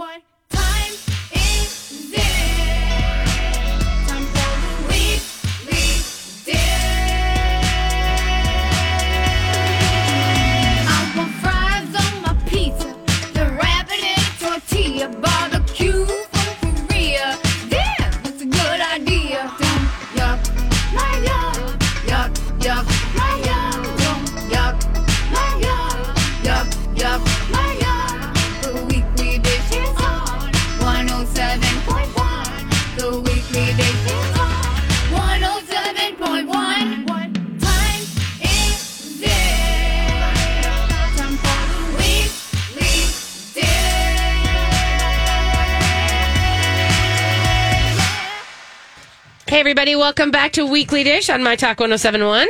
What everybody, welcome back to Weekly Dish on My Talk 1071.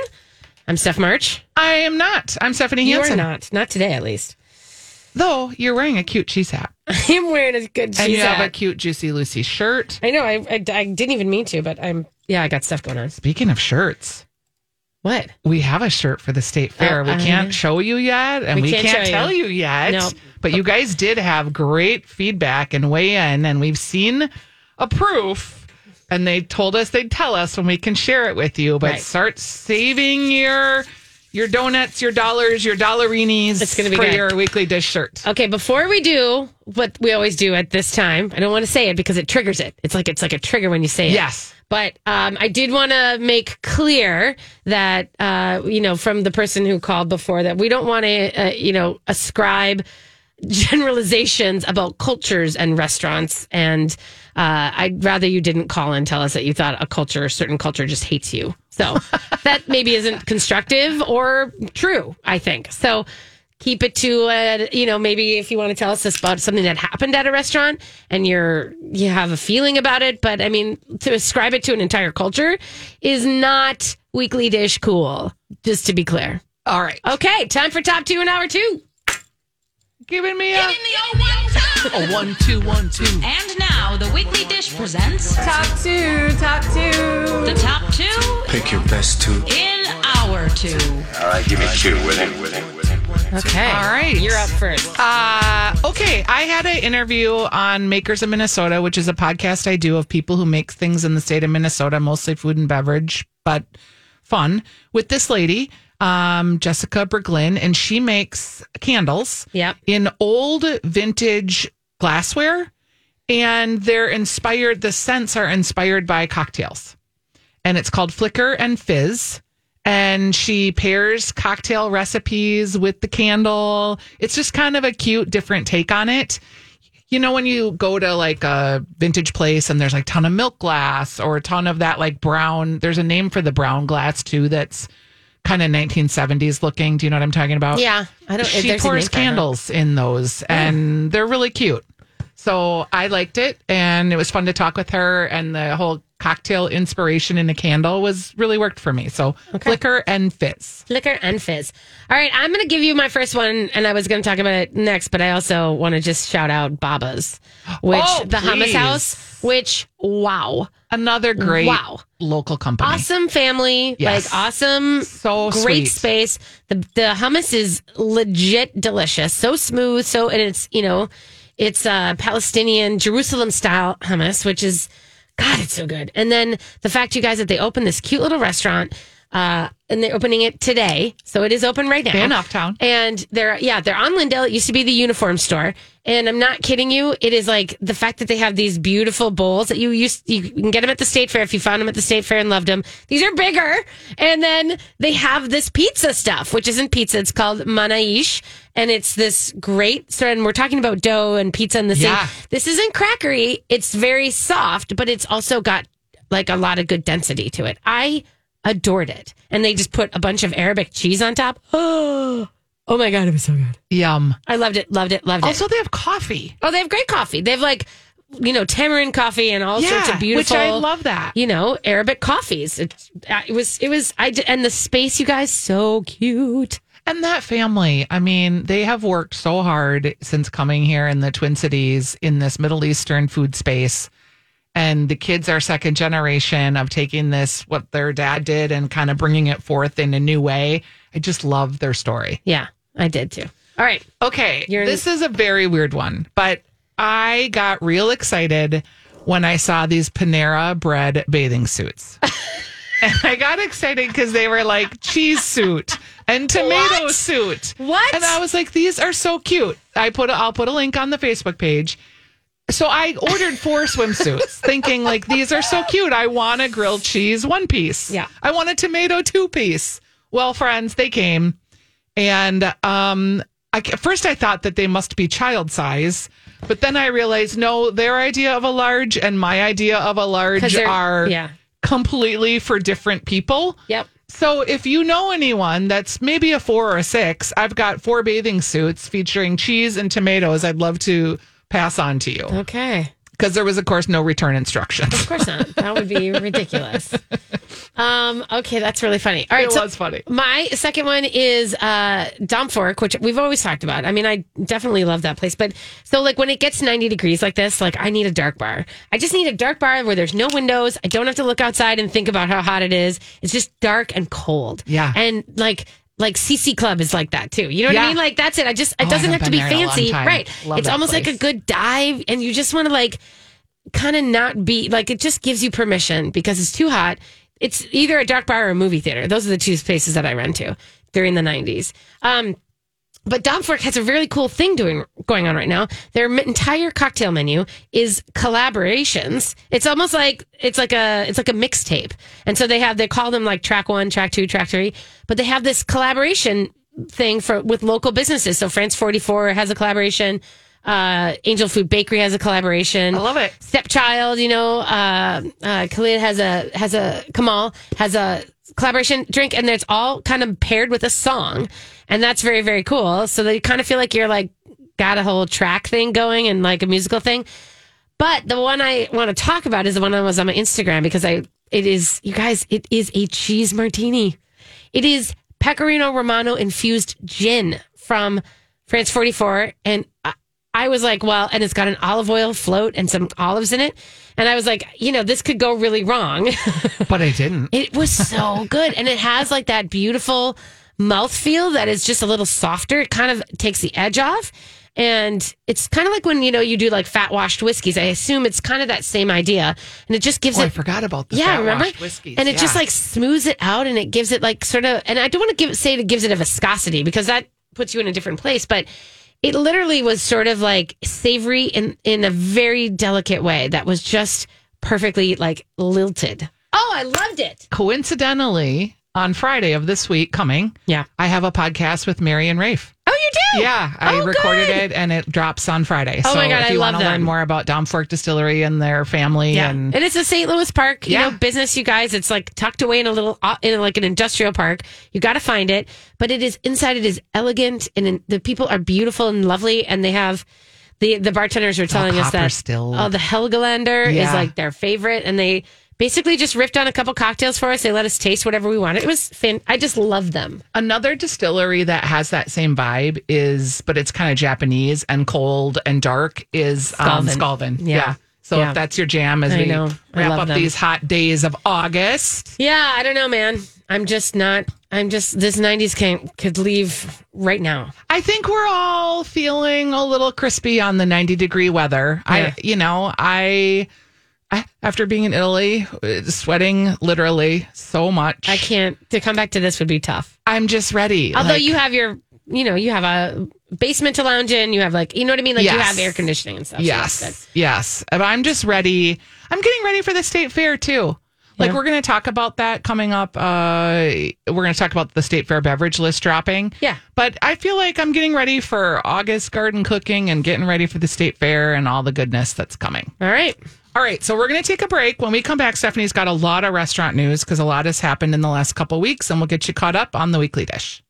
I'm Steph March. I am not. I'm Stephanie You Hansen. are not. Not today, at least. Though you're wearing a cute cheese hat. I'm wearing a good and cheese you have a cute Juicy Lucy shirt. I know. I, I, I didn't even mean to, but I'm, yeah, I got stuff going on. Speaking of shirts, What? we have a shirt for the state fair. Oh, we can't show you yet, and We we, can't can't, tell you. you, yet. No. But you guys did have great feedback and weigh in, and we've seen a proof. And they told us they'd tell us when we can share it with you. But Right. start saving your your donuts, your dollars, your dollarinis It's gonna be for good. your weekly dish shirt. Okay, before we do what we always do at this time, I don't want to say it because it triggers it. It's like it's like a trigger when you say it. Yes. But um, I did want to make clear that uh, you know from the person who called before that we don't want to uh, you know ascribe generalizations about cultures and restaurants and uh, I'd rather you didn't call and tell us that you thought a culture, a certain culture, just hates you. So that maybe isn't constructive or true. I think so. Keep it to uh, you know maybe if you want to tell us about something that happened at a restaurant and you're you have a feeling about it, but I mean to ascribe it to an entire culture is not weekly dish cool. Just to be clear. All right. Okay, time for top two in hour two. Giving me a, In the 012. a one, two, one, two. And now the weekly dish presents Top two, top two. the top two Pick your best two. in our two. All right, give me two with it, with it, with it, with it. Okay, All right. you're up first. Uh, okay, I had an interview on Makers of Minnesota, which is a podcast I do of people who make things in the state of Minnesota, mostly food and beverage, but fun. With this lady, um, Jessica Berglin, and she makes candles Yep. in old vintage glassware, and they're inspired. The scents are inspired by cocktails, and it's called Flicker and Fizz. And she pairs cocktail recipes with the candle. It's just kind of a cute, different take on it. You know, when you go to like a vintage place and there's like a ton of milk glass or a ton of that like brown, there's a name for the brown glass too that's kind of 1970s looking. Do you know what I'm talking about? Yeah, I don't. she there's a name pours for it, huh? candles in those and they're really cute so i liked it and it was fun to talk with her and the whole cocktail inspiration in a candle was really worked for me so flicker and fizz Flicker and Fizz. All right, I'm going to give you my first one, and I was going to talk about it next, but I also want to just shout out Baba's, which Oh, the hummus house, which wow, another great Wow. local company awesome family, Yes. like awesome, So great sweet. space. The the hummus is legit delicious, so smooth, so and it's you know, it's uh Palestinian Jerusalem style hummus, which is God, it's so good. And then the fact, you guys, that they opened this cute little restaurant. Uh, and they're opening it today, so it is open right now In Uptown. And they're yeah, they're on Lyndale. It used to be the uniform store, and I'm not kidding you. It is like the fact that they have these beautiful bowls that you used you can get them at the state fair if you found them at the state fair and loved them. These are bigger, and then they have this pizza stuff, which isn't pizza. It's called manaish, and it's this great. So, and we're talking about dough and pizza and the same. This isn't crackery. It's very soft, but it's also got like a lot of good density to it. I adored it. And they just put a bunch of Arabic cheese on top. Oh, oh my God, it was so good. yum I loved it, loved it, loved it. also they have coffee oh, they have great coffee. They have like, you know, tamarind coffee and all sorts of beautiful. which I love that. You know, Arabic coffees. It, uh, it was, it was, I did, and the space, you guys, so cute. And that family, I mean, they have worked so hard since coming here in the Twin Cities in this Middle Eastern food space. And the kids are second generation of taking this, what their dad did, and kind of bringing it forth in a new way. I just love their story. Yeah, I did too. All right. Okay, You're- this is a very weird one, but I got real excited when I saw these Panera bread bathing suits. and I got excited because they were like cheese suit and tomato What? suit. What? And I was like, these are so cute. I put a, I'll put a link on the Facebook page. So I ordered four swimsuits, thinking like these are so cute. I want a grilled cheese one piece. Yeah. I want a tomato two piece. Well, friends, they came, and um, I, at first I thought that they must be child size, but then I realized no, their idea of a large and my idea of a large are yeah. completely for different people. Yep. So if you know anyone that's maybe a four or a six, I've got four bathing suits featuring cheese and tomatoes. I'd love to pass on to you Okay. because there was, of course, no return instructions. Of course not. That would be ridiculous. Um, okay, that's really funny. All right, It so was funny. My second one is uh Dampfwerk, which we've always talked about. I mean, I definitely love that place. But so like when it gets 90 degrees like this, like I need a dark bar. I just need a dark bar where there's no windows. I don't have to look outside and think about how hot it is. It's just dark and cold. Yeah. And like like CC Club is like that too. You know what Yeah. I mean? Like that's it. I just it Oh, doesn't haven't to be been there in a long fancy. Right. Love it's almost like a good dive and you just want to like kind of not be like it just gives you permission because it's too hot. It's either a dark bar or a movie theater. Those are the two places that I run to during the 90s. Um, but Dampfwerk has a really cool thing doing going on right now. Their entire cocktail menu is collaborations. It's almost like it's like a it's like a mixtape. And so they have they call them like track 1, track 2, track 3, but they have this collaboration thing for with local businesses. So France 44 has a collaboration. Uh, Angel Food Bakery has a collaboration. I love it. Stepchild, you know, uh, uh, Khalid has a has a Kamal has a collaboration drink, and it's all kind of paired with a song, and that's very very cool. So that you kind of feel like you're like got a whole track thing going and like a musical thing. But the one I want to talk about is the one that was on my Instagram because I it is you guys it is a cheese martini. It is Pecorino Romano infused gin from France 44 and I, I was like, well, and it's got an olive oil float and some olives in it. And I was like, you know, this could go really wrong. but I didn't. It was so good. And it has like that beautiful mouthfeel that is just a little softer. It kind of takes the edge off. And it's kind of like when, you know, you do like fat washed whiskeys. I assume it's kind of that same idea. And it just gives Oh, I it. forgot about the yeah, remember? washed whiskeys. And it just like smooths it out and it gives it like sort of, and I don't want to give say it gives it a viscosity because that puts you in a different place, but it literally was sort of like savory in, in a very delicate way that was just perfectly like lilted. Oh, I loved it. coincidentally on Friday of this week coming. Yeah. I have a podcast with Mary and Rafe. Oh, you do? Yeah, I Oh, recorded good. it and it drops on Friday. Oh so my God, if you want to learn more about Dampfwerk Distillery and their family Yeah, and and it's a St. Louis park, you Yeah. know, business. You guys, it's like tucked away in a little, uh, in like an industrial park. You got to find it, but it is inside. It is elegant, and in, the people are beautiful and lovely, and they have the the bartenders were telling us that still. oh, the Helgolander is like their favorite, and they basically just ripped on a couple cocktails for us. They let us taste whatever we wanted. It was fan. I just love them. Another distillery that has that same vibe is, but it's kind of Japanese and cold and dark is um, Skalvin. Skalvin. Yeah. So Yeah. if that's your jam as I we know. Wrap up them. these hot days of August. Yeah, I don't know, man. I'm just not. I'm just this '90s can could leave right now. I think we're all feeling a little crispy on the 90 degree weather. Yeah. I, you know, I, after being in Italy, uh, sweating literally so much. I can't. To come back to this would be tough. I'm just ready. Although Like, you have your, you know, you have a basement to lounge in. You have like, you know what I mean? Like you have air conditioning and stuff. so Yes. Yes. But I'm just ready. I'm getting ready for the state fair too. Like Yeah. we're going to talk about that coming up. Uh, we're going to talk about the state fair beverage list dropping. Yeah. But I feel like I'm getting ready for August garden cooking and getting ready for the state fair and all the goodness that's coming. All right. All right, so we're going to take a break. When we come back, Stephanie's got a lot of restaurant news because a lot has happened in the last couple weeks, and we'll get you caught up on the weekly dish.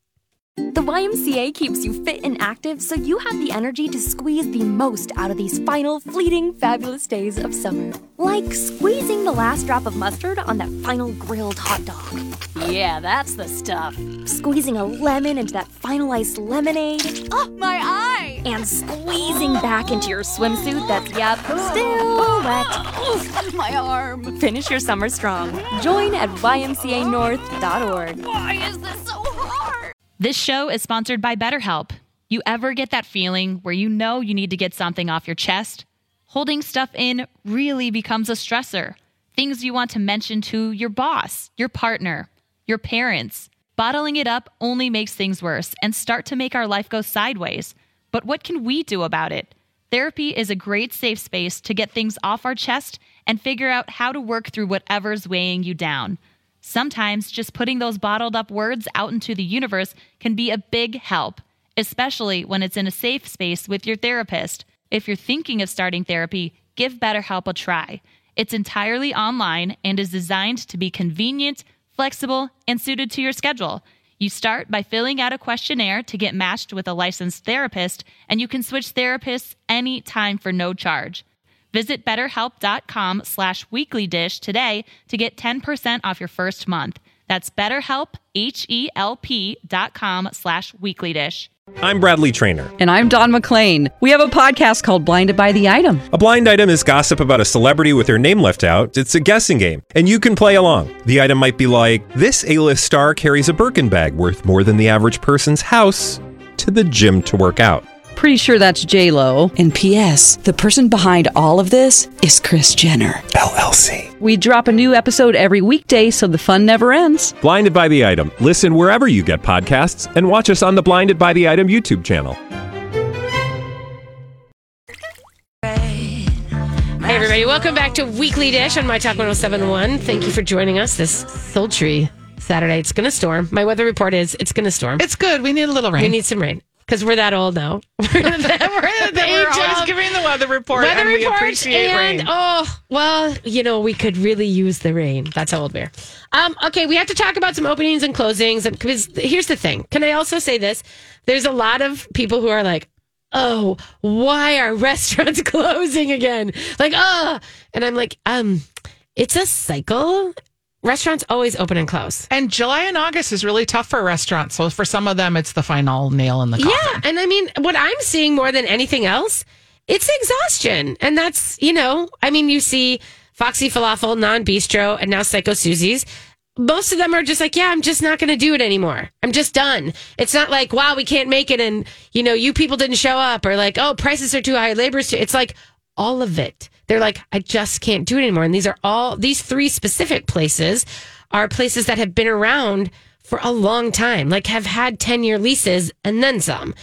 The YMCA keeps you fit and active so you have the energy to squeeze the most out of these final, fleeting, fabulous days of summer. Like squeezing the last drop of mustard on that final grilled hot dog. Yeah, that's the stuff. Squeezing a lemon into that final iced lemonade. Oh, my eye! And squeezing back into your swimsuit that's, yep, still wet. My arm. Finish your summer strong. Join at ymcanorth.org. Why is this so hard? This show is sponsored by BetterHelp. You ever get that feeling where you know you need to get something off your chest? Holding stuff in really becomes a stressor. Things you want to mention to your boss, your partner, your parents. Bottling it up only makes things worse and start to make our life go sideways. But what can we do about it? Therapy is a great safe space to get things off our chest and figure out how to work through whatever's weighing you down. Sometimes just putting those bottled up words out into the universe can be a big help, especially when it's in a safe space with your therapist. If you're thinking of starting therapy, give BetterHelp a try. It's entirely online and is designed to be convenient, flexible, and suited to your schedule. You start by filling out a questionnaire to get matched with a licensed therapist, and you can switch therapists anytime for no charge. Visit betterhelp.com slash weeklydish today to get 10% off your first month. That's betterhelp, H-E-L-P dot com slash weeklydish. I'm Bradley Trainer. And I'm Don McClain. We have a podcast called Blinded by the Item. A blind item is gossip about a celebrity with their name left out. It's a guessing game, and you can play along. The item might be like this: A-list star carries a Birkin bag worth more than the average person's house to the gym to work out. Pretty sure that's J Lo. And P.S. The person behind all of this is Kris Jenner LLC. We drop a new episode every weekday, so the fun never ends. Blinded by the item. Listen wherever you get podcasts, and watch us on the Blinded by the Item YouTube channel. Hey, everybody, welcome back to Weekly Dish on My Talk 1071. Thank you for joining us this sultry Saturday. It's going to storm. My weather report is it's going to storm. It's good. We need a little rain. We need some rain because we're that old now. We're the, we're the We're age always of giving the weather report, weather and we appreciate and rain. oh well, you know we could really use the rain. That's how old we are. Um, okay, we have to talk about some openings and closings because here's the thing. Can I also say this? There's a lot of people who are like, "Oh, why are restaurants closing again?" Like, "Oh," and I'm like, "Um, it's a cycle. Restaurants always open and close." And July and August is really tough for restaurants. So for some of them, it's the final nail in the coffin. Yeah, and I mean, what I'm seeing more than anything else, it's exhaustion, and that's you know, I mean, you see Foxy Falafel, Non Bistro, and now Psycho Suzi's. Most of them are just like, yeah, I'm just not going to do it anymore. I'm just done. It's not like, wow, we can't make it, and you know, you people didn't show up, or like, oh, prices are too high, labor's too. It's like all of it. They're like, I just can't do it anymore. And these are all these three specific places are places that have been around for a long time, like have had 10 year leases and then some,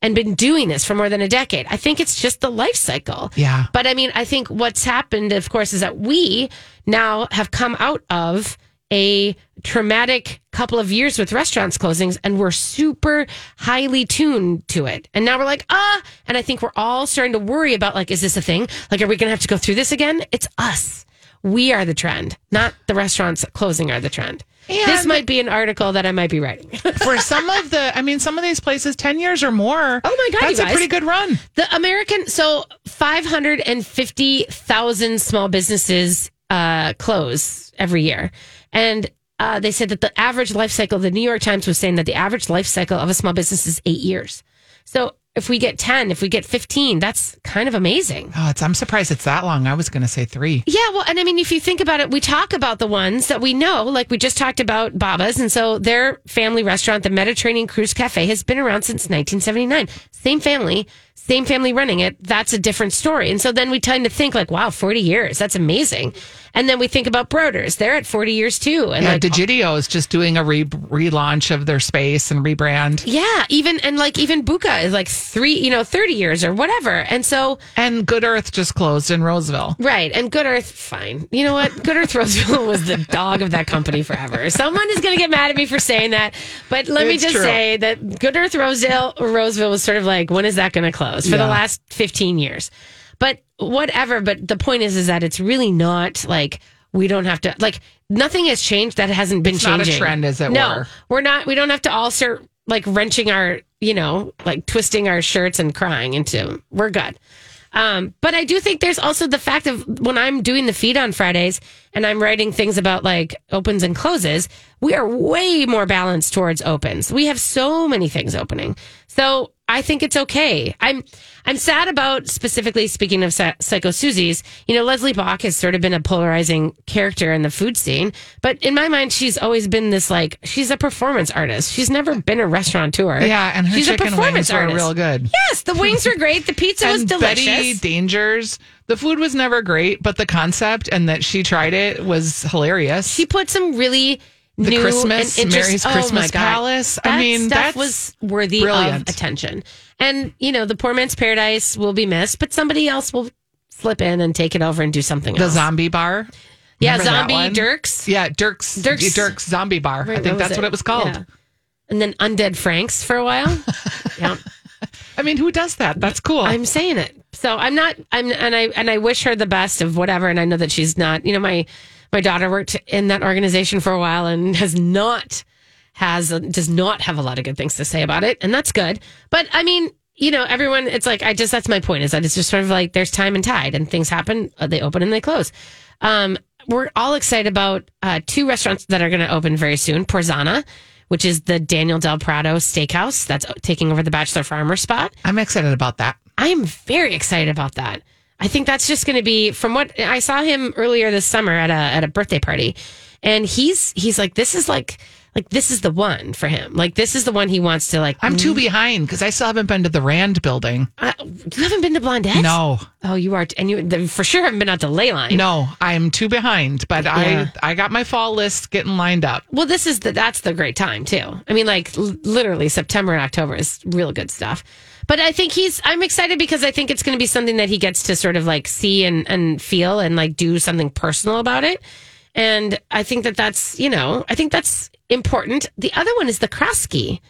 and been doing this for more than a decade. I think it's just the life cycle. Yeah. But I mean, I think what's happened, of course, is that we now have come out of a traumatic couple of years with restaurants closings and we're super highly tuned to it. And now we're like, ah, and I think we're all starting to worry about like, is this a thing? Like, are we going to have to go through this again? It's us. We are the trend, not the restaurants closing are the trend. this might be an article that I might be writing. For some of the, I mean, some of these places, 10 years or more. Oh my God, That's a pretty good run. The American, so 550,000 small businesses uh, close every year. And uh, they said that the average life cycle, the New York Times was saying that the average life cycle of a small business is eight years. So if we get 10, if we get 15, that's kind of amazing. Oh, it's, I'm surprised it's that long. I was going to say three. Yeah, well, and I mean, if you think about it, we talk about the ones that we know, like we just talked about Baba's. And so their family restaurant, the Mediterranean Cruise Cafe, has been around since 1979. Same family, same family running it. That's a different story. And so then we tend to think like, wow, 40 years. That's amazing. And then we think about Broders. They're at 40 years too. And Yeah, like, DeGidio is just doing a re- relaunch of their space and rebrand. yeah, even, and like even Buca is like three, you know, 30 years or whatever. And so, And Good Earth just closed in Roseville. Right. And Good Earth, fine. You know what? Good Earth Roseville was the dog of that company forever. Someone is going to get mad at me for saying that. But let me just true. say that Good Earth Roseville, Roseville was sort of like, when is that going to close? For the last 15 years. But whatever. But the point is, is that it's really not like, we don't have to, like, nothing has changed that hasn't been It's not a changing. trend, as it no, were. we're not, we don't have to all start like wrenching our, you know, like twisting our shirts and crying into, we're good. Um, but I do think there's also the fact of when I'm doing the feed on Fridays and I'm writing things about like opens and closes, we are way more balanced towards opens. We have so many things opening. So I think it's okay. I'm I'm sad about specifically speaking of Psycho Suzi's. You know, Leslie Bock has sort of been a polarizing character in the food scene, but in my mind, she's always been this like she's a performance artist. She's never been a restaurateur. Yeah, and her she's chicken a performance wings were artist. real good. Yes, the wings were great. The pizza was delicious. Betty Dangers, the food was never great, but the concept and that she tried it was hilarious. She put some really The new Christmas- and interest- Mary's oh Christmas God. Palace. I mean, that was worthy brilliant. of attention. And you know, the poor man's paradise will be missed, but somebody else will slip in and take it over and do something the else. zombie bar. yeah, Remember that zombie? Dirks. Yeah, Dirk's Dirk's- Dirk's, zombie bar. Right, I think that's what it was called. Yeah. And then Undead Franks for a while. yeah. I mean, who does that? That's cool. I'm saying it. So I'm not. I'm and I and I wish her the best of whatever. And I know that she's not. You know, my my daughter worked in that organization for a while and has not has does not have a lot of good things to say about it, and that's good. But I mean, you know, everyone. It's like I just that's my point is that it's just sort of like there's time and tide, and things happen. uh, They open and they close. Um, we're all excited about uh, two restaurants that are going to open very soon. Porzana, which is the Daniel Del Prado Steakhouse that's taking over the Bachelor Farmer spot. I'm excited about that. I am very excited about that. I think that's just going to be from what I saw him earlier this summer at a at a birthday party, and he's he's like this is like like this is the one for him. Like this is the one he wants to like. I'm too behind because I still haven't been to the Rand building. Uh, you haven't been to Blondette? No, Oh, you are, and you for sure haven't been out to Leyline. no, I'm too behind. But Yeah. I I got my fall list getting lined up. Well, this is the that's the great time too. I mean, like l- literally September and October is real good stuff. But I think he's I'm excited because I think it's going to be something that he gets to sort of like see and and feel and like do something personal about it. And I think that that's you know I think that's important. The other one is the Krosky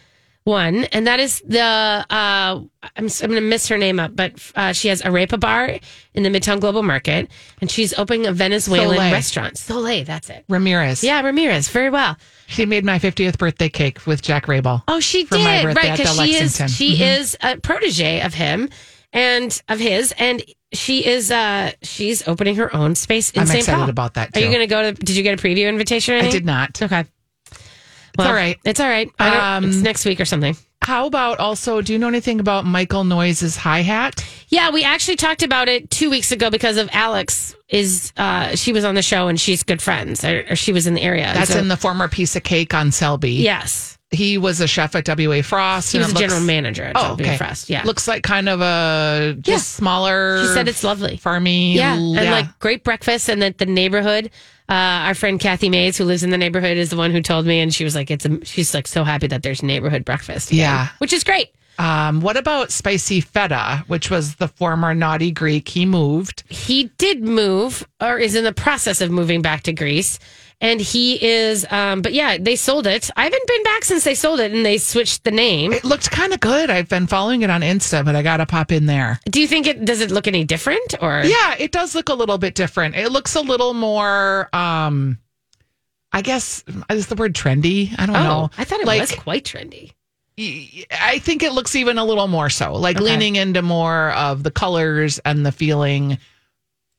one, and that is the uh, I'm I'm going to miss her name up, but uh, she has a Arepa Bar in the Midtown Global Market, and she's opening a Venezuelan Soleil. restaurant. Soleil, that's it. Ramirez. Yeah, Ramirez, very well. She made my 50th birthday cake with Jack Riebel. Oh, she For did, birthday right? Because she is she Mhm. is a protege of him and of his, and she is uh she's opening her own space in I'm St. excited Paul. about that, Are you going to go to? Did you get a preview invitation? Or I did not. Okay, It's all right. It's all right. Um, it's next week or something. How about also, do you know anything about Michael Noise's hi hat? Yeah, we actually talked about it two weeks ago because of Alex. Is uh she was on the show and she's good friends, or, or she was in the area. That's so- in the former piece of cake on Selby. yes. He was a chef at W.A. Frost. He was a looks- general manager at Oh, W. okay. Frost. Yeah, Looks like kind of a just Yeah. smaller. He said it's lovely. farmy. Yeah, and like great breakfast, and that the neighborhood. Uh, our friend Kathy Mays, who lives in the neighborhood, is the one who told me, and she was like, "It's a." She's like so happy that there's neighborhood breakfast. again, Yeah. which is great. Um, what about spicy feta, which was the former naughty Greek? He moved. He did move, or is in the process of moving back to Greece, and he is. Um, but yeah, they sold it. I haven't been back since they sold it, and they switched the name. It looked kind of good. I've been following it on Insta, but I got to pop in there. Do you think it does it look any different, or Yeah, it does look a little bit different. It looks a little more. um I guess is the word trendy. I don't Oh, know. I thought it Like, was quite trendy. I think it looks even a little more so, like Okay. leaning into more of the colors and the feeling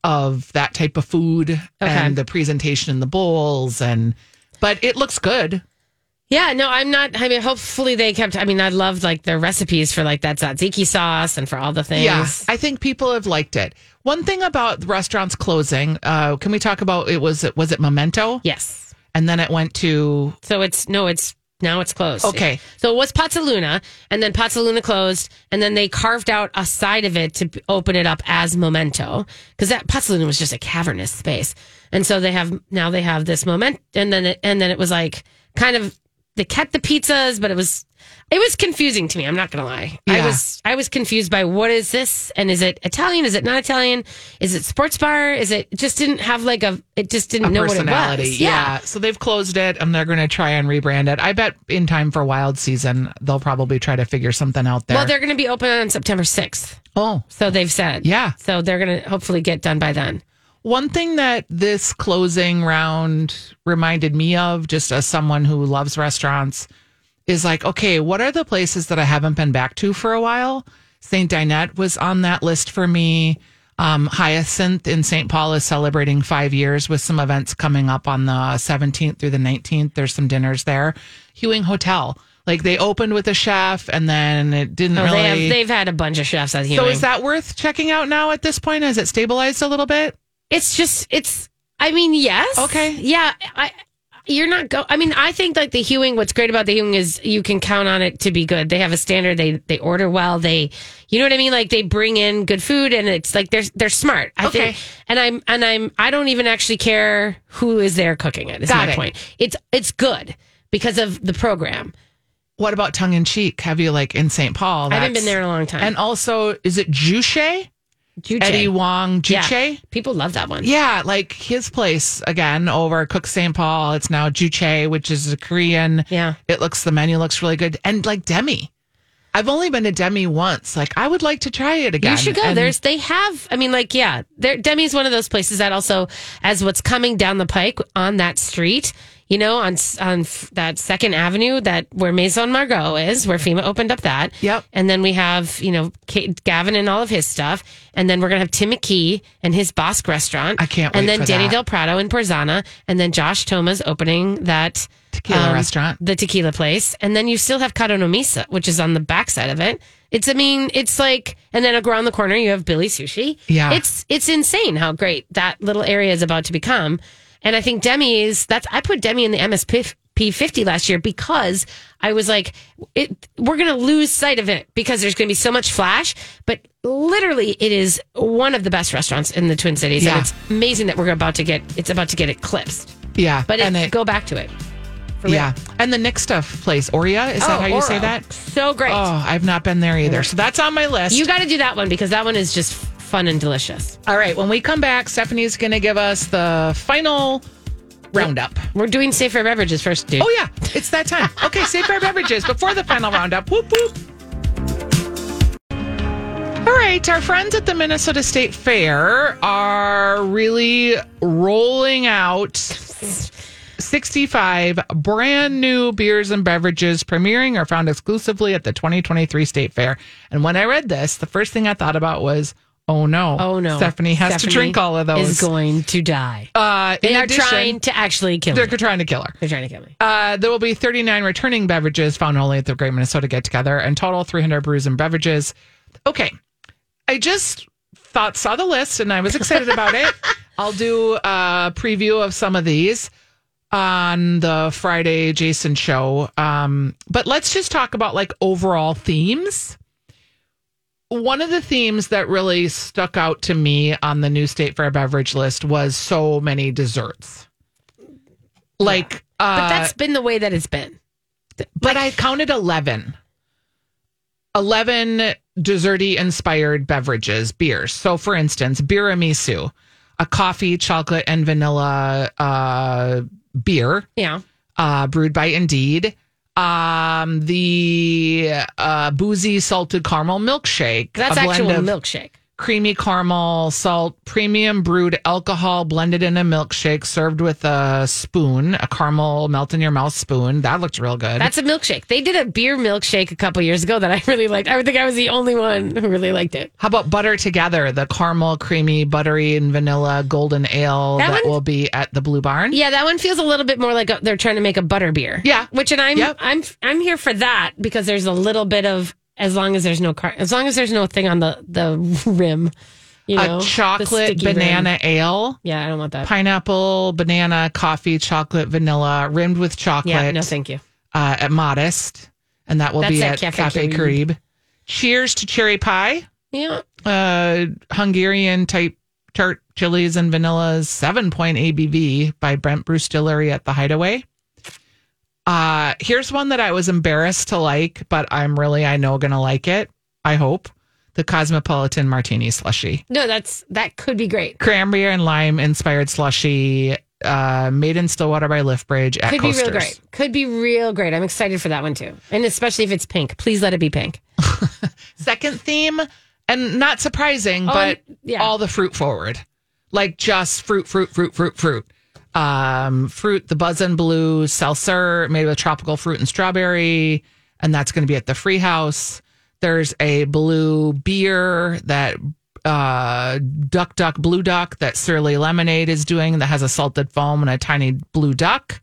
of that type of food Okay. and the presentation in the bowls and but it looks good. Yeah, no, I'm not. I mean, hopefully they kept. I mean, I loved like their recipes for like that tzatziki sauce and for all the things. Yeah, I think people have liked it. One thing about restaurants closing, uh, can we talk about it was it was it Memento? Yes. And then it went to So it's no, it's now it's closed. Okay. So it was Pazzaluna, and then Pazzaluna closed, and then they carved out a side of it to open it up as Memento because that Pazzaluna was just a cavernous space, and so they have now they have this moment, and then it, and then it was like kind of they kept the pizzas, but it was it was confusing to me. I'm not gonna lie. I was I was confused by what is this, and is it Italian? Is it not Italian? Is it sports bar? Is it just didn't have like a it just didn't a know what it was. Yeah. So they've closed it and they're going to try and rebrand it. I bet in time for wild season, they'll probably try to figure something out there. Well, they're going to be open on September 6th. oh, So they've said. Yeah. So they're going to hopefully get done by then. One thing that this closing round reminded me of, just as someone who loves restaurants, is like, okay, what are the places that I haven't been back to for a while? St. Dinette was on that list for me. Um, Hyacinth in St. Paul is celebrating five years with some events coming up on the 17th through the 19th. There's some dinners there. Hewing Hotel, like they opened with a chef and then it didn't Oh, really. they have, they've had a bunch of chefs at Hewing. so is that worth checking out now at this point? Has it stabilized a little bit? It's just it's. I mean, yes. Okay. Yeah. I. You're not go. I mean, I think like the Hewing. What's great about the Hewing is you can count on it to be good. They have a standard. They they order well. They, you know what I mean. Like they bring in good food, and it's like they're they're smart. I Okay. think. And I'm and I'm. I don't even actually care who is there cooking it. Is Got my it. point. It's it's good because of the program. What about tongue in cheek? Have you like in St. Paul? I haven't been there in a long time. And also, is it Juche? Juche. Eddie Wong Juche? Yeah. People love that one. Yeah, like his place again over Cook St. Paul. It's now Juche, which is a Korean. Yeah. It looks, the menu looks really good. And like Demi. I've only been to Demi once. Like, I would like to try it again. You should go. And- There's they have. I mean, like yeah, there, Demi's one of those places that also, as what's coming down the pike on that street, you know, on on f- that Second Avenue, that where Maison Margot is, where FEMA opened up that. Yep. And then we have you know Kate, Gavin and all of his stuff, and then we're gonna have Tim McKee and his Bosque restaurant. I can't And then Danny that. Del Prado in Porzana, and then Josh Thomas opening that um, Tequila restaurant. the tequila place, and then you still have Kado no Mise, which is on the backside of it. It's, I mean, it's like, and then around the corner you have Billy Sushi. Yeah. it's it's insane how great that little area is about to become. And I think Demi is that's I put Demi in the MSP P50 last year because I was like, it, we're going to lose sight of it because there's going to be so much flash. But literally, it is one of the best restaurants in the Twin Cities, Yeah. and it's amazing that we're about to get it's about to get eclipsed. Yeah. But and it, it, go back to it. For real. yeah. And the Nixta place, Oria, is that Oh, how you say that? So great. Oh, I've not been there either. So that's on my list. You got to do that one because that one is just fun and delicious. All right. When we come back, Stephanie's going to give us the final roundup. We're doing safer beverages first, dude. Oh, yeah. It's that time. Okay. safer Beverages before the final roundup. Whoop, whoop. All right. Our friends at the Minnesota State Fair are really rolling out 65 brand new beers and beverages premiering are found exclusively at the 2023 State Fair. And when I read this, the first thing I thought about was, oh no. Oh no. Stephanie has to drink all of those. Is going to die. uh, They in are addition, trying to actually kill her. They're me. trying to kill her. They're trying to kill me. Uh, there will be 39 returning beverages found only at the Great Minnesota Get Together, and total 300 brews and beverages. Okay, I just thought saw the list and I was excited about it. I'll do a preview of some of these on the Friday Jason show. Um, but let's just talk about like overall themes. One of the themes that really stuck out to me on the new State Fair beverage list was so many desserts. Like, uh, But that's been the way that it's been. but I counted 11. 11 desserty inspired beverages, beers. So, for instance, biramisu, a coffee, chocolate, and vanilla uh, beer Yeah. uh, brewed by Indeed. Um, the uh, boozy salted caramel milkshake. That's actual of milkshake. Creamy caramel, salt, premium brewed alcohol blended in a milkshake, served with a spoon, a caramel melt in your mouth spoon. That looked real good. That's a milkshake. They did a beer milkshake a couple years ago that I really liked. I think I was the only one who really liked it. How about butter together? The caramel, creamy, buttery, and vanilla golden ale That that, one- will be at the Blue Barn. Yeah, that one feels a little bit more like a, they're trying to make a butter beer. Yeah. which and I'm Yep. I'm I'm here for that because there's a little bit of as long as there's no car as long as there's no thing on the the rim, you know, a chocolate sticky rim. banana ale, Yeah, I don't want that. pineapple, banana, coffee, chocolate, vanilla, rimmed with chocolate. Yeah, no, thank you. uh, at Modist, and that will That's be at Cafe Cafe. Cheers to cherry pie, Yeah, uh, Hungarian type tart chilies and vanillas, seven point ABV by Bent Brewstillery at the Hideaway. Uh, here's one that I was embarrassed to like, but I'm really I know gonna like it. I hope the Cosmopolitan Martini slushy, no, that's that could be great. cranberry and lime inspired slushy, uh, made in Stillwater by Liftbridge at Could Coasters. be real great. Could be real great. I'm excited for that one too, and especially if it's pink. Please let it be pink. second theme and not surprising Oh, but yeah. all the fruit forward like just fruit fruit fruit fruit fruit um fruit the buzz and blue seltzer made with tropical fruit and strawberry and that's going to be at the free house there's a blue beer that uh, duck duck blue duck that Surly Lemonade is doing that has a salted foam and a tiny blue duck.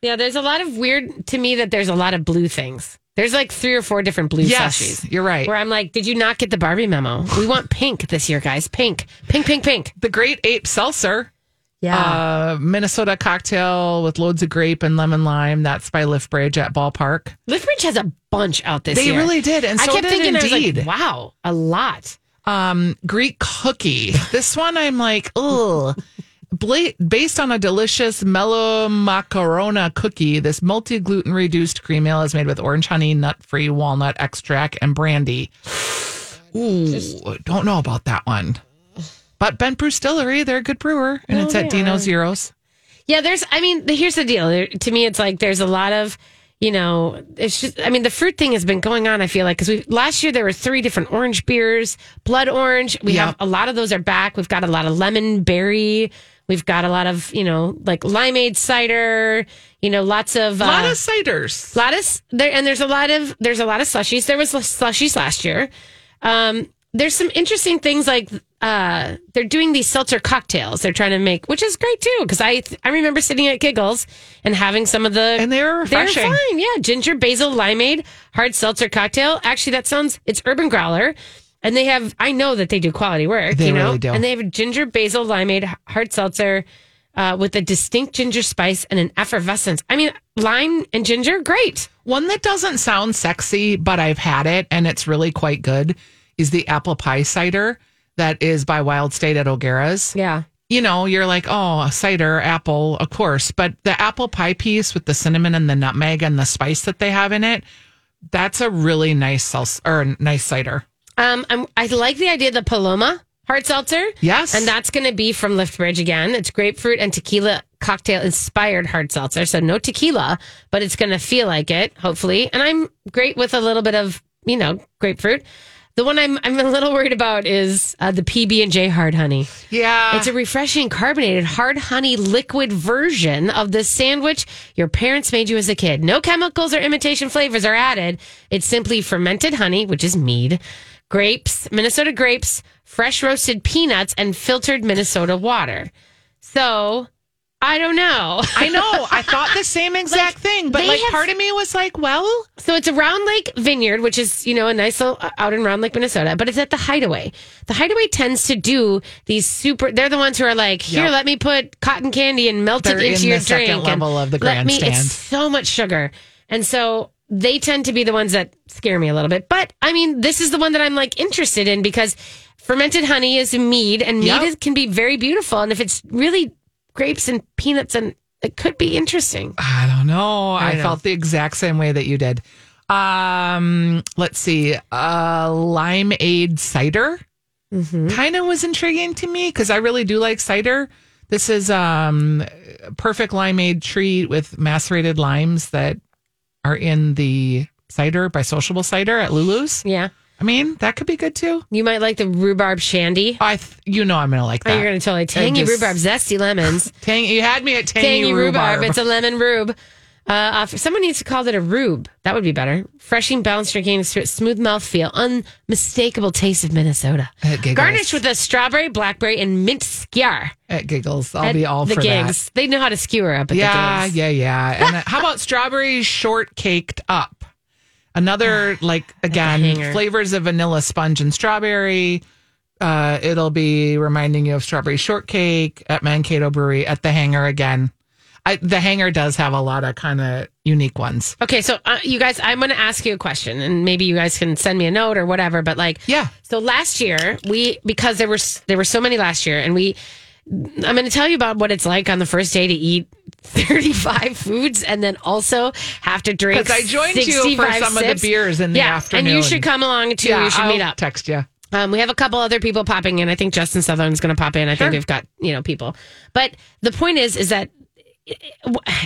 Yeah, there's a lot of weird to me that there's a lot of blue things. There's like three or four different blue Yes, slushies. you're right. Where I'm like, did you not get the Barbie memo? We want pink this year, guys. Pink, pink, pink, pink. The Great Ape Seltzer. Yeah. Uh, Minnesota cocktail with loads of grape and lemon lime. That's by Liftbridge at Ballpark. Liftbridge has a bunch out this They year. They really did, and I kept did thinking, Indeed. like, wow, a lot. Um, Greek cookie. This one I'm like, ugh. Bla- based on a delicious melomakarona cookie, this multi gluten reduced cream ale is made with orange honey, nut free walnut extract, and brandy. Ooh, don't know about that one. But Bent Brewstillery, they're a good brewer, and Oh, it's at they Dino. Zeros. Yeah, there's. I mean, here's the deal. There, to me, it's like there's a lot of, you know, it's just. I mean, the fruit thing has been going on. I feel like because we last year there were three different orange beers, blood orange. We Yeah. have a lot of those are back. We've got a lot of lemon berry. We've got a lot of you know like limeade cider. You know, lots of A lot uh, of ciders. lot of there, and there's a lot of there's a lot of slushies. There was slushies last year. Um, there's some interesting things like uh, they're doing these seltzer cocktails. They're trying to make, which is great too, because I I remember sitting at Giggles and having some of the And they were they're fine. Yeah, ginger basil limeade hard seltzer cocktail. Actually, that sounds it's Urban Growler. And they have, I know that they do quality work, They you know, really do. and they have a ginger basil limeade hard seltzer uh, with a distinct ginger spice and an effervescence. I mean, lime and ginger, great. One that doesn't sound sexy, but I've had it and it's really quite good is the apple pie cider that is by Wild State at O'Gara's. Yeah. You know, you're like, oh, cider, apple, of course. But the apple pie piece with the cinnamon and the nutmeg and the spice that they have in it, that's a really nice salsa or nice cider. Um, I'm, I like the idea of the Paloma hard seltzer. Yes. And that's going to be from Liftbridge again. It's grapefruit and tequila cocktail inspired hard seltzer. So no tequila, but it's going to feel like it, hopefully. And I'm great with a little bit of, you know, grapefruit. The one I'm I'm a little worried about is uh, the PB and J hard honey. Yeah. It's a refreshing carbonated hard honey liquid version of the sandwich your parents made you as a kid. No chemicals or imitation flavors are added. It's simply fermented honey, which is mead, grapes, Minnesota grapes, fresh roasted peanuts, and filtered Minnesota water. So I don't know. I know. I thought the same exact Like, thing, but like have- part of me was like, well, So it's a Round Lake Vineyard, which is, you know, a nice little uh, out in Round Lake, Minnesota, but it's at the Hideaway. The Hideaway tends to do these super, they're the ones who are like, here, Yep. let me put cotton candy and melt They're it into in your the second drink. and level of the let me- It's so much sugar. And so they tend to be the ones that scare me a little bit. But I mean, this is the one that I'm like interested in because fermented honey is mead and mead Yep. is, can be very beautiful. And if it's really grapes and peanuts and it could be interesting. I don't know. I, know. felt the exact same way that you did. Um, let's see. Uh, limeade cider Mm-hmm. kind of was intriguing to me because I really do like cider. This is um a perfect limeade treat with macerated limes that are in the cider by Sociable Cider at Lulu's. Yeah. I mean, that could be good too. You might like the rhubarb shandy. I, th- you know, I'm gonna like Oh, that. you're going to totally tangy just- rhubarb, zesty lemons. Tang, you had me at tangy, tangy rhubarb. rhubarb. It's a lemon rube. Uh, uh, someone needs to call it a rube. That would be better. Freshing, balanced drinking, smooth mouth feel, unmistakable taste of Minnesota. Garnished with a strawberry, blackberry, and mint skewer. at giggles. I'll At be all the for that. They know how to skewer up at Yeah, the gigs. yeah, yeah. And uh, how about strawberry shortcaked up? Another like again flavors of vanilla sponge and strawberry. Uh, it'll be reminding you of strawberry shortcake at Mankato Brewery at the Hangar again. I, the Hangar does have a lot of kind of unique ones. Okay, so uh, you guys, I'm going to ask you a question, and maybe you guys can send me a note or whatever. But like, Yeah. So last year, we because there were there were so many last year, and we, I'm going to tell you about what it's like on the first day to eat 35 foods, and then also have to drink. Because I joined you for 65 some of the beers in the yeah, and you should come along too. you should I'll meet up. Text you. Um, we have a couple other people popping in. I think Justin Sutherland's going to pop in. I think we've got you know people. But the point is, is that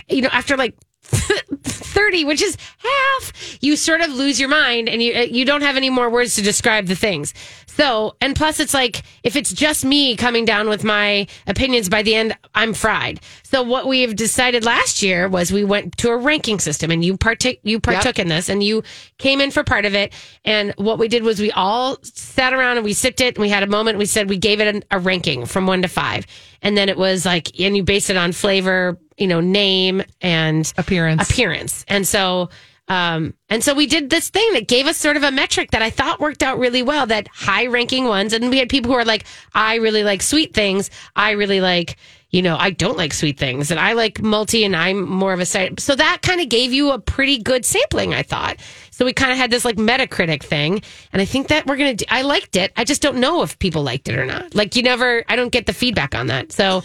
you know after like 30, which is half, you sort of lose your mind and you uh, you don't have any more words to describe the things. So, and plus it's like if it's just me coming down with my opinions by the end, I'm fried. So what we've decided last year was we went to a ranking system and you partook you partook in this and you came in for part of it and what we did was we all sat around and we sipped it and we had a moment we said we gave it a, a ranking from 1 to 5 and then it was like and you base it on flavor you know name and Appearance. Appearance. And so um and so we did this thing that gave us sort of a metric that i thought worked out really well that high ranking ones and we had people who are like i really like sweet things. I really like you know i don't like sweet things and i like multi and i'm more of a so that kind of gave you a pretty good sampling i thought. So we kind of had this like metacritic thing and i think that we're gonna do i liked it. I just don't know if people liked it or not. Like you never i don't get the feedback on that. So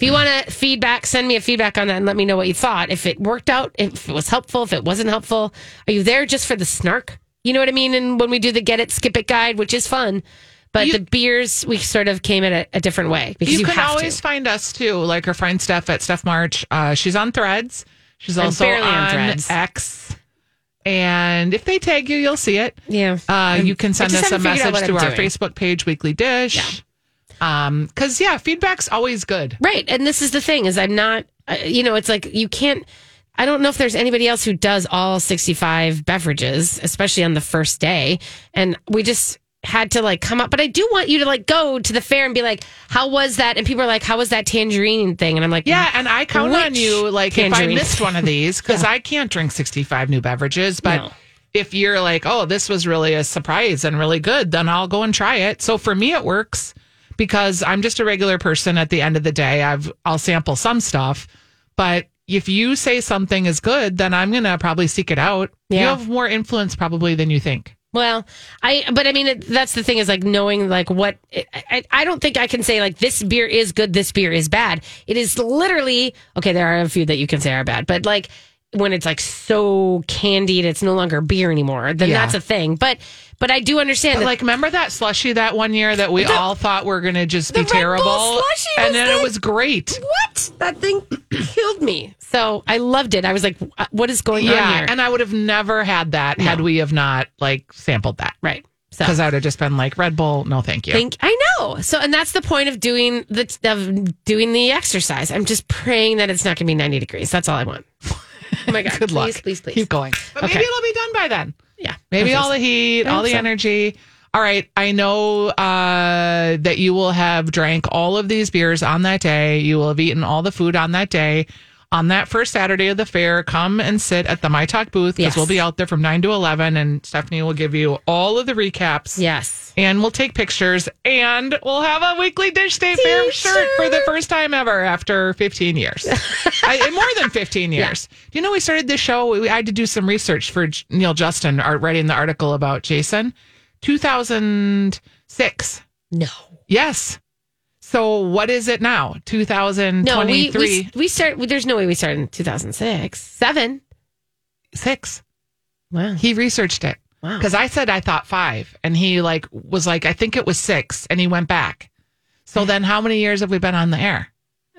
if you want to feedback, send me a feedback on that and let me know what you thought. If it worked out, if it was helpful, if it wasn't helpful. Are you there just for the snark? You know what I mean? And when we do the get it, skip it guide, which is fun, but You- the beers, we sort of came at a, a different way because you, you can always to. find us too, like our friend Steph at Steph March. Uh, she's on Threads. She's also on on, Threads. X. And if they tag you, you'll see it. Yeah. Uh, you can send us a haven't figured out message to our doing. Facebook page, Weekly Dish. Um, because yeah, feedback's always good. Right. And this is the thing is I'm not, uh, you know, it's like you can't, I don't know if there's anybody else who does all 65 beverages, especially on the first day. And we just had to like come up, but I do want you to like go to the fair and be like, how was that? And people are like, how was that tangerine thing? And I'm like, Yeah, and I count on you. Like if I missed one of these, because I can't drink sixty-five new beverages, but. No. If you're like, oh, this was really a surprise and really good, then I'll go and try it. So for me, it works because I'm just a regular person. At the end of the day, I've I'll sample some stuff, but if you say something is good, then I'm gonna probably seek it out. You have more influence probably than you think. Well, I but I mean it, that's the thing is like knowing like what I, I don't think I can say like this beer is good, this beer is bad. It is literally okay. There are a few that you can say are bad, but like when it's like so candied, it's no longer beer anymore. Then Yeah. that's a thing. But but I do understand But that. like, remember that slushy that one year that we The- all thought were going to just be the Red Bull terrible, and then the- it was great. what that thing killed me. So I loved it. I was like, uh, what is going on Yeah, here? and I would have never had that had we have not like sampled that. right. So Because I would have just been like Red Bull, no, thank you. Think I know. So, and that's the point of doing the of doing the exercise. I'm just praying that it's not going to be 90 degrees. That's all I want. Oh my god! Good please, luck. please, please. please. Keep going. But Okay. maybe it'll be done by then. Yeah, Maybe all the heat, all the so. energy. All right. I know uh, that you will have drank all of these beers on that day. You will have eaten all the food on that day. On that first Saturday of the fair, come and sit at the My Talk booth because Yes. we'll be out there from 9 to 11 and Stephanie will give you all of the recaps. Yes. And we'll take pictures and we'll have a weekly Dish State Fair shirt for the first time ever after 15 years. I, more than 15 years. Do you know we started this show? We, I had to do some research for Neal Justin, art, writing the article about Jason. 2006. No. Yes. So what is it now? No. We we, we start. There's no way we started in 2006. Seven. Six. Wow. He researched it. Wow. Because I said I thought five, and he like was like, I think it was six, and he went back. So then, how many years have we been on the air?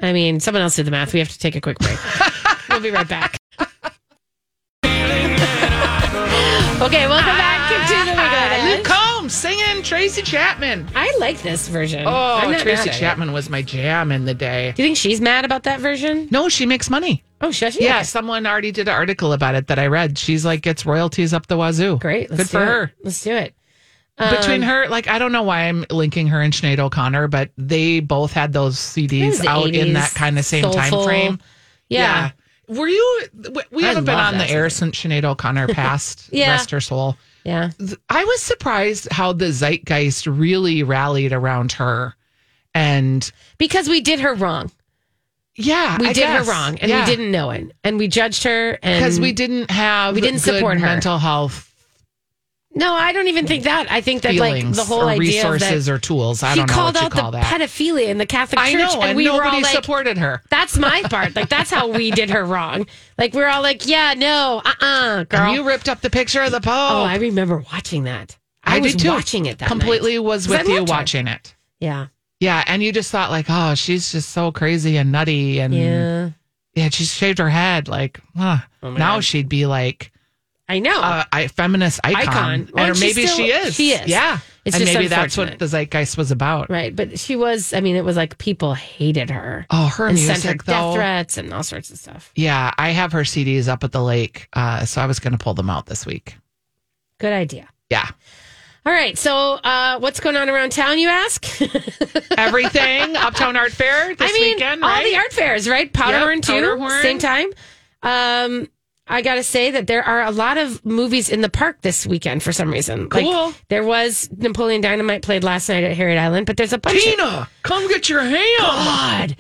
I mean, someone else did the math. We have to take a quick break. we'll be right back. okay, welcome back to the Luke. Singing Tracy Chapman. I like this version. Oh, Tracy at it. Chapman was my jam in the day. Do you think she's mad about that version? No, she makes money. Oh, she? Yeah, someone already did an article about it that I read. She's like gets royalties up the wazoo. Great. Good for it. her. Let's do it. Between Um, her, like I don't know why I'm linking her and Sinead O'Connor, but they both had those CDs out in that kind of same time frame. Yeah. Were you? We I haven't been on the air since Sinead O'Connor passed. Yeah. Rest her soul. Yeah. I was surprised how the zeitgeist really rallied around her, and Because we did her wrong. yeah, We I did guess. her wrong and Yeah. we didn't know it. And we judged her and because we didn't have we didn't support her. mental health No, I don't even think that. I think that like the whole or idea of resources that or tools. I don't know called what you out call the that. pedophilia in the Catholic Church, I know, and, and we were nobody all like supported her. That's my part. Like that's how we did her wrong. Like we're all like, yeah, no, uh, uh girl. And you ripped up the picture of the Pope. oh, I remember watching that. I, was did too. watching it that completely. night. Was 'Cause I with you loved her. watching it. Yeah, Yeah, and you just thought like, oh, she's just so crazy and nutty, and yeah. Yeah, she shaved her head. Like, huh. Oh now she'd be like I know. a, a feminist icon, Icon. Well, or maybe still- she is. she is. Yeah, It's and maybe that's what the zeitgeist was about. right. But she was, I mean, it was like people hated her. Oh, her and sent her music death though. threats and all sorts of stuff. Yeah, I have her CDs up at the lake, uh, so I was going to pull them out this week. Good idea. Yeah, All right. So, uh, what's going on around town, you ask? everything Uptown Art Fair this I mean, weekend, all the art fairs, right? Powderhorn Yep, too, Powderhorn. same time. Um, I gotta say that there are a lot of movies in the park this weekend for some reason. Cool. Like, there was Napoleon Dynamite played last night at Harriet Island, but there's a bunch. Of, Tina, come get your ham. God,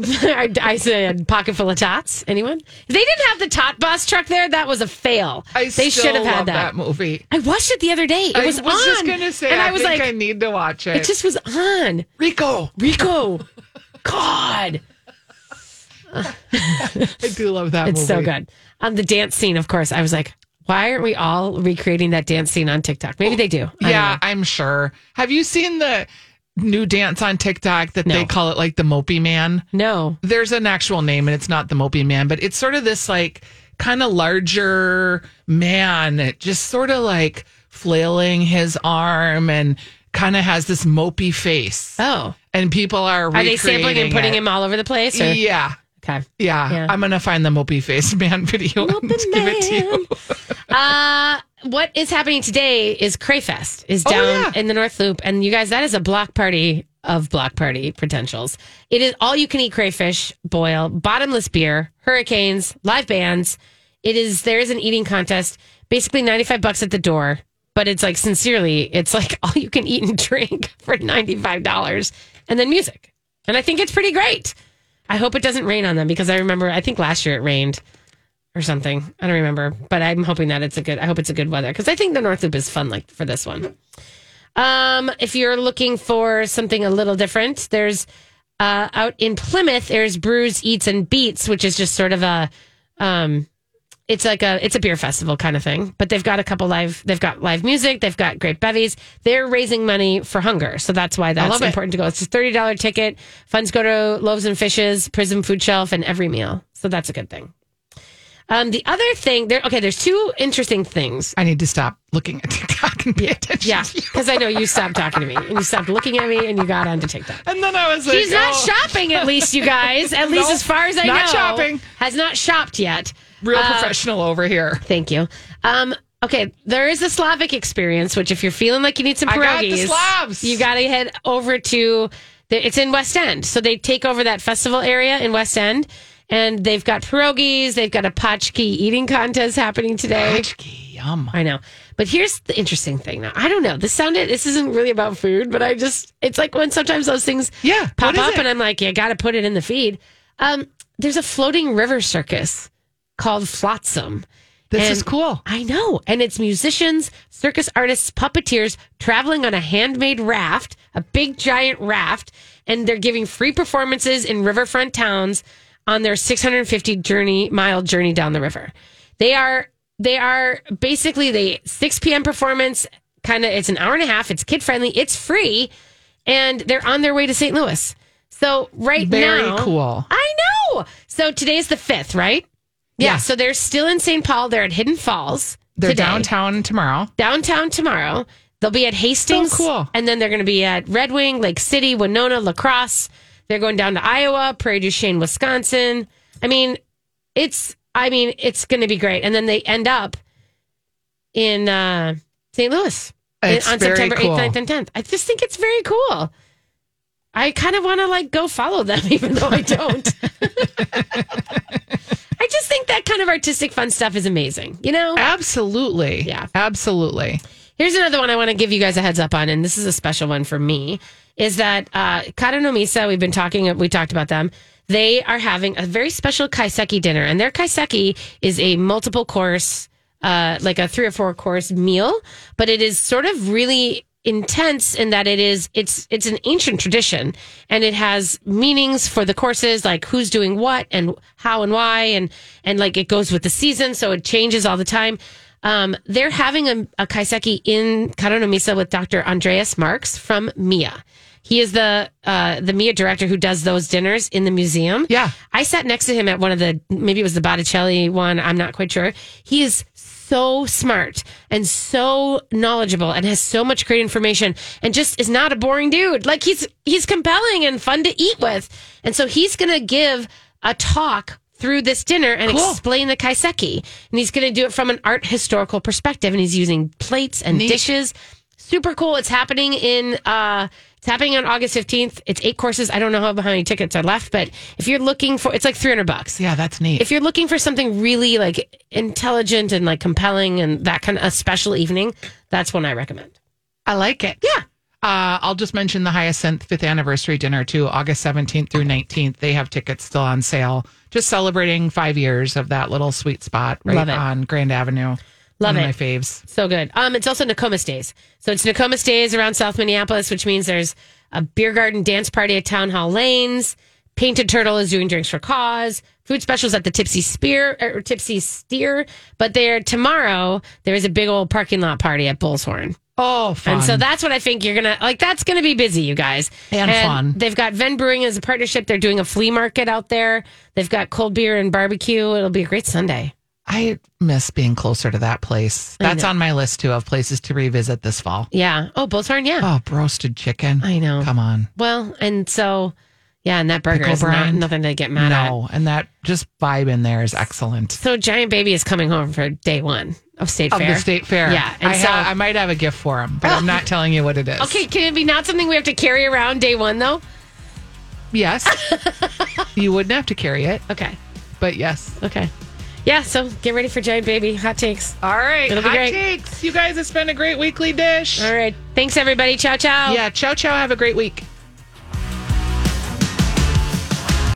I, I said pocket full of tots. Anyone? They didn't have the tot bus truck there. That was a fail. I they should have love had that. movie. I watched it the other day. It I was, was just on, going to say, and I, I, was think like, I need to watch it. it just was on. Rico. Rico, God. I do love that It's movie. so good. Um, the dance scene, of course. I was like, why aren't we all recreating that dance scene on TikTok? Maybe they do. I Yeah. I'm sure. Have you seen the new dance on TikTok that they call it like the Mopey Man? No. There's an actual name and it's not the Mopey Man, but it's sort of this like kind of larger man, just sort of like flailing his arm and kind of has this mopey face. Oh. And people are Are they sampling and recreating putting it. him all over the place? Or? Yeah. Okay. Yeah, Yeah. I'm gonna find the mopey face man video and give it to you. Uh, what is happening today is Crayfest is Oh, down yeah. in the North Loop, and you guys, that is a block party of block party potentials. It is all you can eat crayfish boil, bottomless beer, hurricanes, live bands. It is there is an eating contest, basically ninety five bucks at the door, but it's like sincerely, it's like all you can eat and drink for ninety five dollars, and then music, and I think it's pretty great. I hope it doesn't rain on them because I remember I think last year it rained or something. I don't remember, but I'm hoping that it's a good. I hope it's a good weather because I think the North Loop is fun, like for this one. Um, if you're looking for something a little different, there's uh, out in Plymouth. There's Brews, Eats, and Beats, which is just sort of a, um, it's like a it's a beer festival kind of thing. But they've got a couple live. They've got live music. They've got great bevies. They're raising money for hunger, so that's why that's important to go. It's a thirty dollar ticket. Funds go to Loaves and Fishes, Prism Food Shelf, and every meal. So that's a good thing. Um, the other thing there, okay, there's two interesting things. I need to stop looking at TikTok and pay attention. Yeah, because I know you stopped talking to me and you stopped looking at me and you got onto TikTok. And then I was like, She's not oh, shopping, at least, you guys. At least Nope, as far as I know. not know. shopping. Has not shopped yet. Real Uh, professional over here. Thank you. Um, okay, there is a Slavic experience, which if you're feeling like you need some I got pierogies, you got to head over to. The, it's in West End, so they take over that festival area in West End, and they've got pierogies. They've got a potchki eating contest happening today. Potchki, yum. I know. But here's the interesting thing. Now, I don't know. This sounded, this isn't really about food, but I just, it's like when sometimes those things Yeah, pop up it? and I'm like, you got to put it in the feed. Um, there's a floating river circus called Flotsam. This And is cool. I know. And it's musicians, circus artists, puppeteers traveling on a handmade raft, a big giant raft, and they're giving free performances in riverfront towns on their 650 journey mile journey down the river. They are they are basically the 6 p.m. performance kind of it's an hour and a half, it's kid friendly, it's free, and they're on their way to St. Louis. So right Very now cool. I know. So today's the 5th, right? Yeah, Yeah. so they're still in St. Paul. They're at Hidden Falls. They're today. downtown tomorrow. Downtown tomorrow. They'll be at Hastings. So cool. And then they're going to be at Red Wing, Lake City, Winona, La Crosse. They're going down to Iowa, Prairie du Chien, Wisconsin. I mean, it's I mean, it's going to be great. And then they end up in uh, St. Louis It's on September cool. 8th, 9th, and 10th. I just think it's very cool. I kind of want to like go follow them, even though I don't. I think that kind of artistic fun stuff is amazing. You know? Absolutely. Yeah. Absolutely. Here's another one I want to give you guys a heads up on, and this is a special one for me. Is that uh, Kado no Mise? We've been talking, we talked about them. They are having a very special kaiseki dinner, and their kaiseki is a multiple course, uh, like a three or four course meal, but it is sort of really intense in that it is it's it's an ancient tradition and it has meanings for the courses like who's doing what and how and why and and like it goes with the season so it changes all the time um, they're having a, a kaiseki in Kado no Mise with Dr. Andreas Marks from Mia. He is the uh, the Mia director who does those dinners in the museum. Yeah. I sat next to him at one of the maybe it was the Botticelli one. I'm not quite sure. He is so smart and so knowledgeable and has so much great information and just is not a boring dude. Like he's he's compelling and fun to eat with. And so he's going to give a talk through this dinner and Cool. explain the kaiseki. And he's going to do it from an art historical perspective and he's using plates and Neat. dishes. Super cool. It's happening in uh it's happening on August 15th. It's eight courses. I don't know how, many tickets are left, but if you're looking for it's like 300 bucks Yeah, that's neat. if you're looking for something really like intelligent and like compelling and that kind of a special evening, that's one I recommend. I like it. Yeah. Uh, I'll just mention the Hyacinth fifth anniversary dinner too, August 17th through 19th. They have tickets still on sale. Just celebrating five years of that little sweet spot right on Grand Avenue. Love One it. my faves. So good. Um, it's also Nokomis Days. So it's Nokomis Days around South Minneapolis, which means there's a beer garden dance party at Town Hall Lanes. Painted Turtle is doing drinks for cause. Food specials at the Tipsy Spear or Tipsy Steer. But there tomorrow there is a big old parking lot party at Bullshorn. Oh, fun. And so that's what I think you're gonna like. That's gonna be busy, you guys. And fun. They've got Venn Brewing as a partnership. They're doing a flea market out there. They've got cold beer and barbecue. It'll be a great Sunday. I miss being closer to that place. That's on my list too of places to revisit this fall. Yeah. Oh, Bullshorn. Yeah. Oh, roasted chicken. I know. Come on. Well, and so yeah, and that burger Pickle is not, brine? nothing to get mad at. No, and that just vibe in there is excellent. So Giant Baby is coming home for day one of State Fair. Of Fair. the state fair. Yeah. And I, so ha- I might have a gift for him, but I'm oh. not telling you what it is. okay, can it be not something we have to carry around day one though? Yes. you wouldn't have to carry it, Okay. but yes. Okay. Yeah. So get ready for Giant Baby hot takes. All right. It'll be hot great. takes. You guys, it's been a great weekly dish. All right. Thanks everybody. Ciao ciao. Yeah. Ciao, ciao. Have a great week.